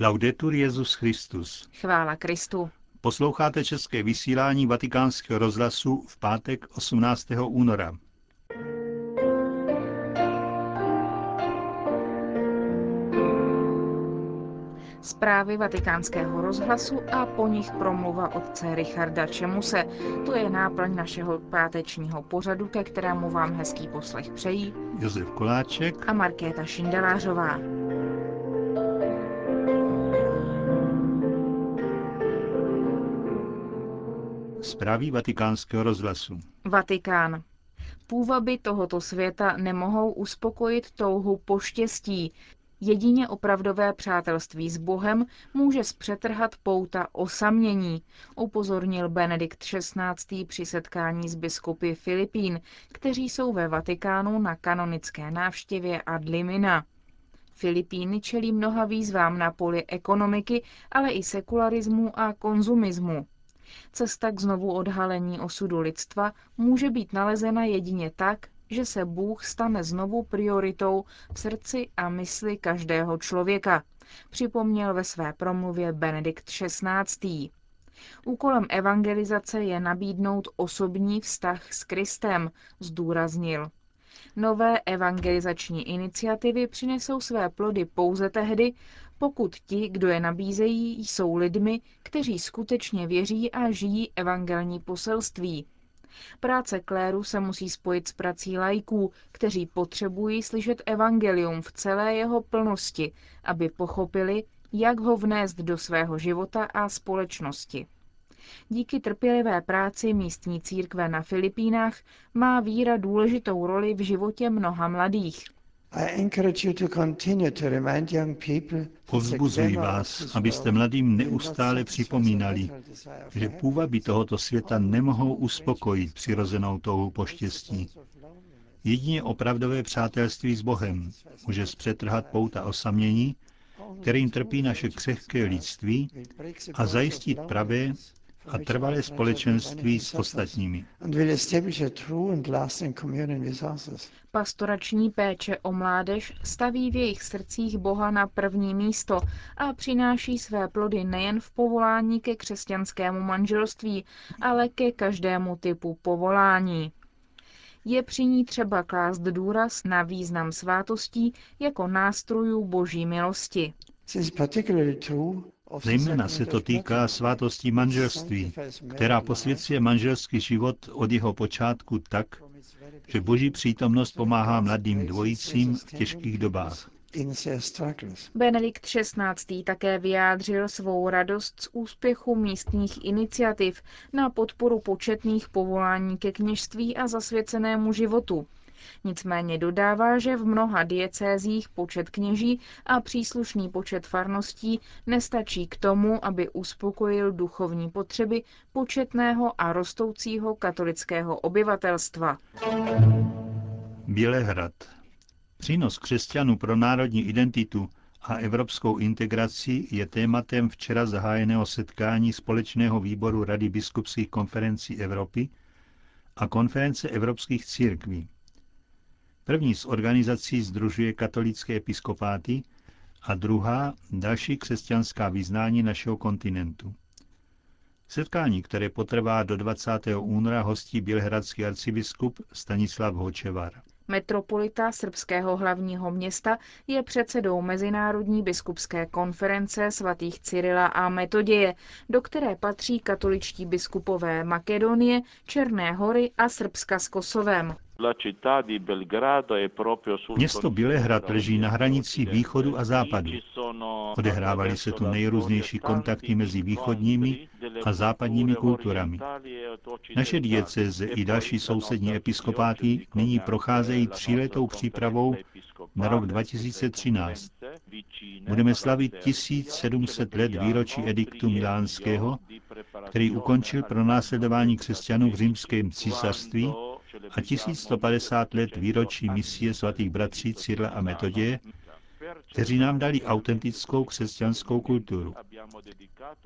Laudetur Jezus Christus. Chvála Kristu. Posloucháte české vysílání Vatikánského rozhlasu v pátek 18. února. Zprávy vatikánského rozhlasu a po nich promluva otce Richarda Čemuse. To je náplň našeho pátečního pořadu, ke kterému vám hezký poslech přejí Josef Koláček a Markéta Šindelářová. Zprávy vatikánského rozhlasu. Vatikán. Půvaby tohoto světa nemohou uspokojit touhu po štěstí. Jedině opravdové přátelství s Bohem může zpřetrhat pouta osamění, upozornil Benedikt XVI. při setkání s biskupy Filipín, kteří jsou ve Vatikánu na kanonické návštěvě ad limina. Filipíny čelí mnoha výzvám na poli ekonomiky, ale i sekularismu a konzumismu. Cesta k znovu odhalení osudu lidstva může být nalezena jedině tak, že se Bůh stane znovu prioritou v srdci a mysli každého člověka, připomněl ve své promluvě Benedikt XVI. Úkolem evangelizace je nabídnout osobní vztah s Kristem, zdůraznil. Nové evangelizační iniciativy přinesou své plody pouze tehdy, pokud ti, kdo je nabízejí, jsou lidmi, kteří skutečně věří a žijí evangelní poselství. Práce kléru se musí spojit s prací lajků, kteří potřebují slyšet evangelium v celé jeho plnosti, aby pochopili, jak ho vnést do svého života a společnosti. Díky trpělivé práci místní církve na Filipínách má víra důležitou roli v životě mnoha mladých. Povzbuzuji vás, abyste mladým neustále připomínali, že půvaby tohoto světa nemohou uspokojit přirozenou touhu po štěstí. Jedině opravdové přátelství s Bohem může zpřetrhat pouta osamění, kterým trpí naše křehké lidství a zajistit pravé a trvalé společenství s ostatními. Pastorační péče o mládež staví v jejich srdcích Boha na první místo a přináší své plody nejen v povolání ke křesťanskému manželství, ale ke každému typu povolání. Je při ní třeba klást důraz na význam svátostí jako nástrojů boží milosti. Zejména se to týká svátosti manželství, která posvěcuje manželský život od jeho počátku tak, že boží přítomnost pomáhá mladým dvojicím v těžkých dobách. Benedikt XVI. také vyjádřil svou radost z úspěchu místních iniciativ na podporu početných povolání ke kněžství a zasvěcenému životu. Nicméně dodává, že v mnoha diecézích počet kněží a příslušný počet farností nestačí k tomu, aby uspokojil duchovní potřeby početného a rostoucího katolického obyvatelstva. Bělehrad. Přínos křesťanů pro národní identitu a evropskou integraci je tématem včera zahájeného setkání Společného výboru Rady biskupských konferencí Evropy a konference evropských církví. První z organizací združuje katolické episkopáty a druhá další křesťanská vyznání našeho kontinentu. Setkání, které potrvá do 20. února, hostí bělhradský arcibiskup Stanislav Hočevar. Metropolita srbského hlavního města je předsedou Mezinárodní biskupské konference svatých Cyrila a Metoděje, do které patří katoličtí biskupové Makedonie, Černé hory a Srbska s Kosovem. Město Bělehrad leží na hranici východu a západu. Odehrávaly se tu nejrůznější kontakty mezi východními a západními kulturami. Naše dieceze i další sousední episkopáty nyní procházejí tříletou přípravou na rok 2013. Budeme slavit 1700 let výročí ediktu milánského, který ukončil pro následování křesťanů v římském císařství a 1150 let výročí misie svatých bratří Cyrla a Metodě, kteří nám dali autentickou křesťanskou kulturu.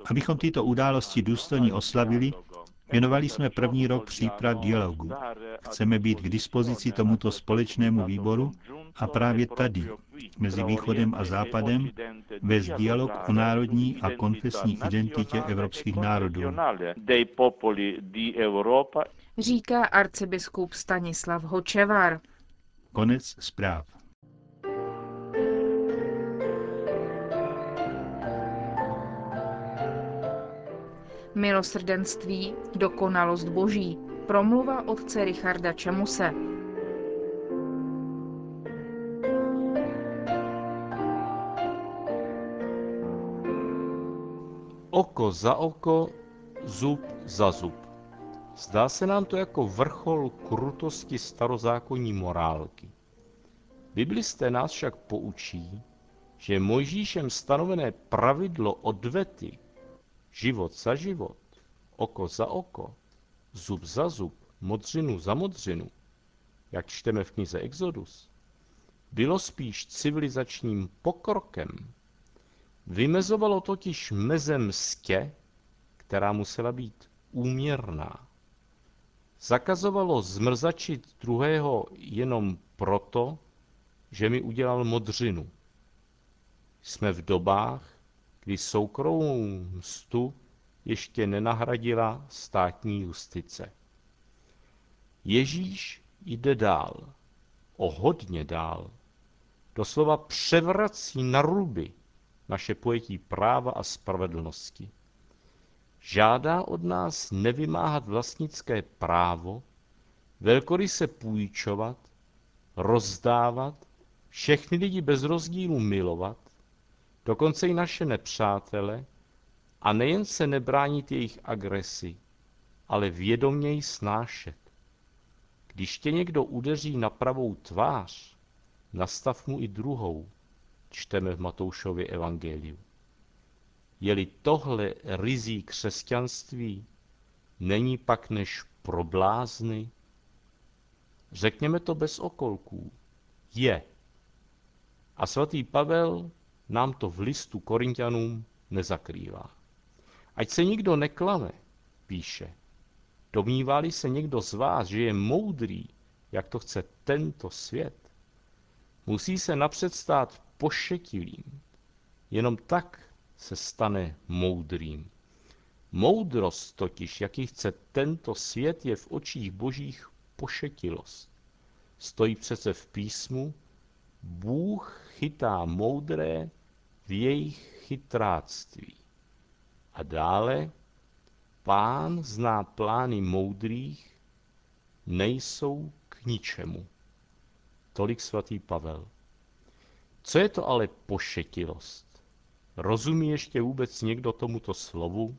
Abychom tyto události důstojně oslavili, věnovali jsme první rok příprav dialogu. Chceme být k dispozici tomuto společnému výboru A právě tady, mezi východem a západem, vést dialog o národní a konfesní identitě evropských národů. Říká arcibiskup Stanislav Hočevar. Konec zpráv. Milosrdenství, dokonalost Boží. Promluva otce Richarda Čemuse. Oko za oko, zub za zub. Zdá se nám to jako vrchol krutosti starozákonní morálky. Biblisté nás však poučí, že Mojžíšem stanovené pravidlo odvety, život za život, oko za oko, zub za zub, modřinu za modřinu, jak čteme v knize Exodus, bylo spíš civilizačním pokrokem. Vymezovalo totiž meze mstě, která musela být úměrná. Zakazovalo zmrzačit druhého jenom proto, že mi udělal modřinu. Jsme v dobách, kdy soukromou mstu ještě nenahradila státní justice. Ježíš jde dál, o hodně dál. Doslova převrací na ruby naše pojetí práva a spravedlnosti. Žádá od nás nevymáhat vlastnické právo, velkoryse půjčovat, rozdávat, všechny lidi bez rozdílu milovat, dokonce i naše nepřátele, a nejen se nebránit jejich agresi, ale vědoměji snášet. Když tě někdo udeří na pravou tvář, nastav mu i druhou, čteme v Matoušově evangeliu. Je-li tohle rizí křesťanství, není pak než pro blázny? Řekněme to bez okolků. Je. A svatý Pavel nám to v listu Korintianům nezakrývá. Ať se nikdo neklame, píše. Domnívá-li se někdo z vás, že je moudrý, jak to chce tento svět, musí se napřed stát pošetilým. Jenom tak se stane moudrým. Moudrost totiž, jaký chce tento svět, je v očích božích pošetilost. Stojí přece v písmu, Bůh chytá moudré v jejich chytráctví. A dále, pán zná plány moudrých, nejsou k ničemu. Tolik svatý Pavel. Co je to ale pošetilost? Rozumí ještě vůbec někdo tomuto slovu?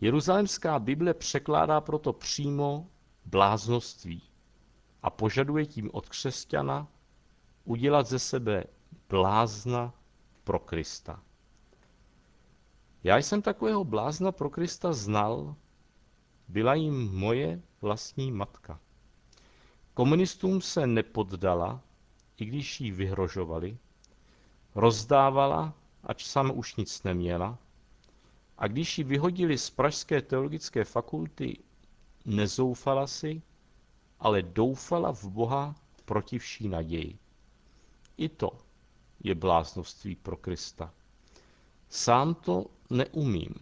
Jeruzalémská Bible překládá proto přímo bláznoství a požaduje tím od křesťana udělat ze sebe blázna pro Krista. Já jsem takového blázna pro Krista znal, byla jim moje vlastní matka. Komunistům se nepoddala, i když jí vyhrožovali, rozdávala, ač sama už nic neměla, a když ji vyhodili z Pražské teologické fakulty, nezoufala si, ale doufala v Boha proti vší naději. I to je bláznoství pro Krista. Sám to neumím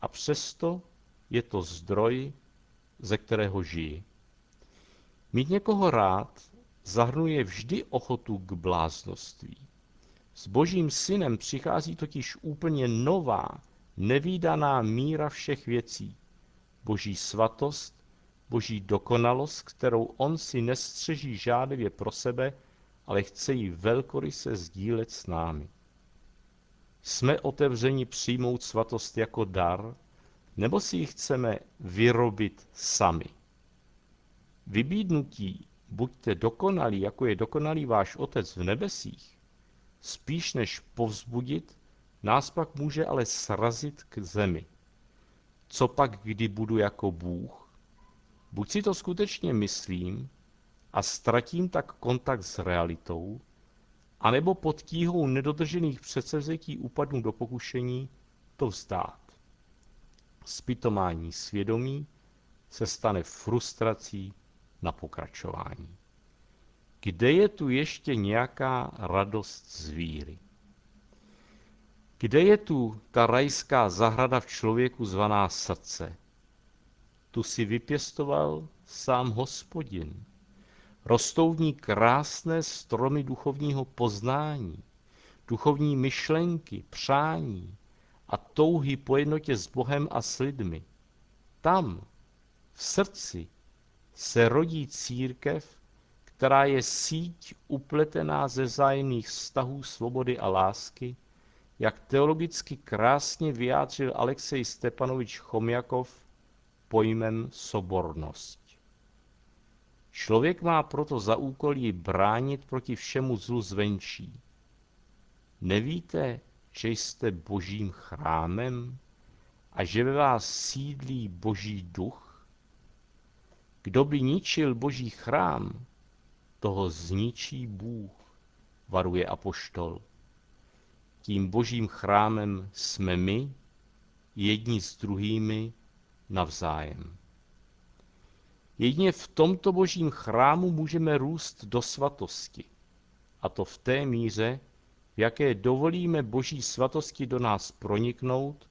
a přesto je to zdroj, ze kterého žiji. Mít někoho rád zahrnuje vždy ochotu k bláznoství. S božím synem přichází totiž úplně nová, nevýdaná míra všech věcí. Boží svatost, boží dokonalost, kterou on si nestřeží žádlivě pro sebe, ale chce ji velkoryse sdílet s námi. Jsme otevřeni přijmout svatost jako dar, nebo si ji chceme vyrobit sami? Vybídnutí buďte dokonalí, jako je dokonalý váš Otec v nebesích, spíš než povzbudit, nás pak může ale srazit k zemi. Co pak, kdy budu jako Bůh? Buď si to skutečně myslím a ztratím tak kontakt s realitou, anebo pod tíhou nedodržených předsevzetí upadnu do pokušení to vzdát. Spytomání svědomí se stane frustrací na pokračování. Kde je tu ještě nějaká radost z víry? Kde je tu ta rajská zahrada v člověku zvaná srdce? Tu si vypěstoval sám hospodin. Rostou v ní krásné stromy duchovního poznání, duchovní myšlenky, přání a touhy po jednotě s Bohem a s lidmi. Tam, v srdci, se rodí církev, která je síť upletená ze zájemných vztahů svobody a lásky, jak teologicky krásně vyjádřil Alexej Stepanovič Chomjakov pojmem sobornost. Člověk má proto za úkol ji bránit proti všemu zlu zvenčí. Nevíte, že jste božím chrámem a že ve vás sídlí boží duch? Kdo by ničil boží chrám, toho zničí Bůh, varuje apoštol. Tím božím chrámem jsme my, jedni s druhými navzájem. Jedině v tomto božím chrámu můžeme růst do svatosti. A to v té míře, v jaké dovolíme boží svatosti do nás proniknout,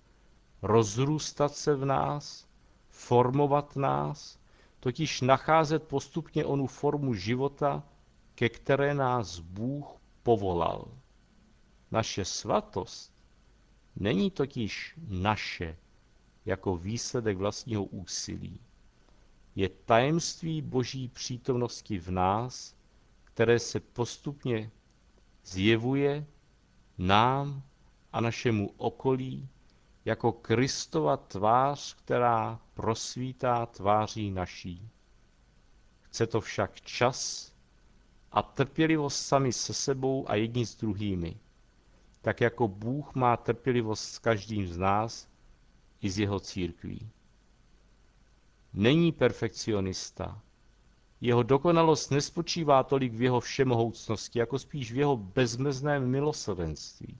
rozrůstat se v nás, formovat nás, totiž nacházet postupně onu formu života, ke které nás Bůh povolal. Naše svatost není totiž naše jako výsledek vlastního úsilí. Je tajemství Boží přítomnosti v nás, které se postupně zjevuje nám a našemu okolí jako Kristova tvář, která prosvítá tváří naší. Chce to však čas a trpělivost sami se sebou a jedni s druhými, tak jako Bůh má trpělivost s každým z nás i z jeho církví. Není perfekcionista. Jeho dokonalost nespočívá tolik v jeho všemohoucnosti, jako spíš v jeho bezmezném milosrdenství.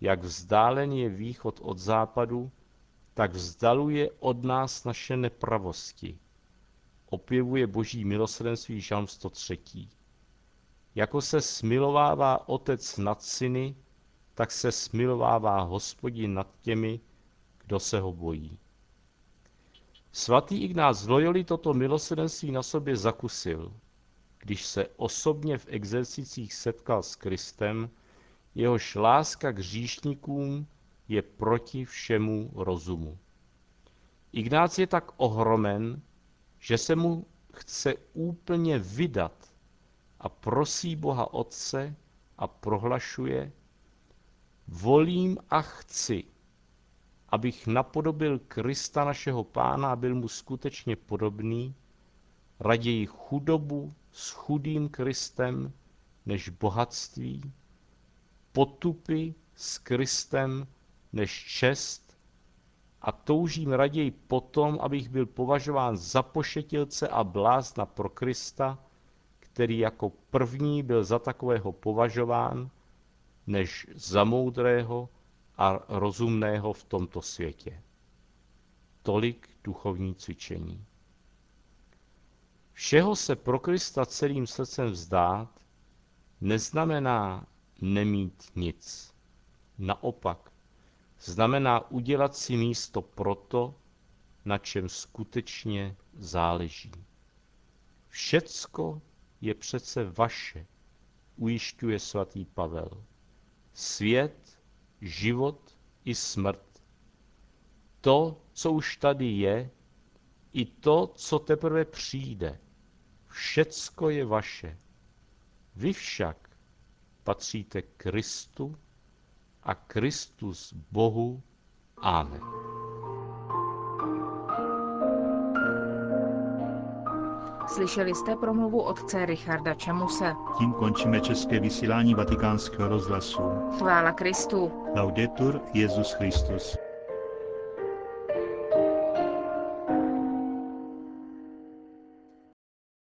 Jak vzdálen je východ od západu, tak vzdaluje od nás naše nepravosti. Opěvuje boží milosrdenství Žalm 103. Jako se smilovává otec nad syny, tak se smilovává hospodin nad těmi, kdo se ho bojí. Svatý Ignác z Loyoli toto milosrdenství na sobě zakusil, když se osobně v exercicích setkal s Kristem, jehož láska k říšníkům je proti všemu rozumu. Ignác je tak ohromen, že se mu chce úplně vydat a prosí Boha Otce a prohlašuje, volím a chci, abych napodobil Krista našeho pána a byl mu skutečně podobný, raději chudobu s chudým Kristem než bohatství, potupy s Kristem než čest a toužím raději potom, abych byl považován za pošetilce a blázna pro Krista, který jako první byl za takového považován, než za moudrého a rozumného v tomto světě. Tolik duchovní cvičení. Všeho se pro Krista celým srdcem vzdát neznamená nemít nic. Naopak, znamená udělat si místo pro to, na čem skutečně záleží. Všecko je přece vaše, ujišťuje svatý Pavel. Svět, život i smrt. To, co už tady je, i to, co teprve přijde. Všecko je vaše. Vy však patříte Kristu a Kristus Bohu. Amen. Slyšeli jste promluvu otce Richarda Čemuse. Tím končíme české vysílání vatikánského rozhlasu. Chvála Kristu. Laudetur Jezus Christus.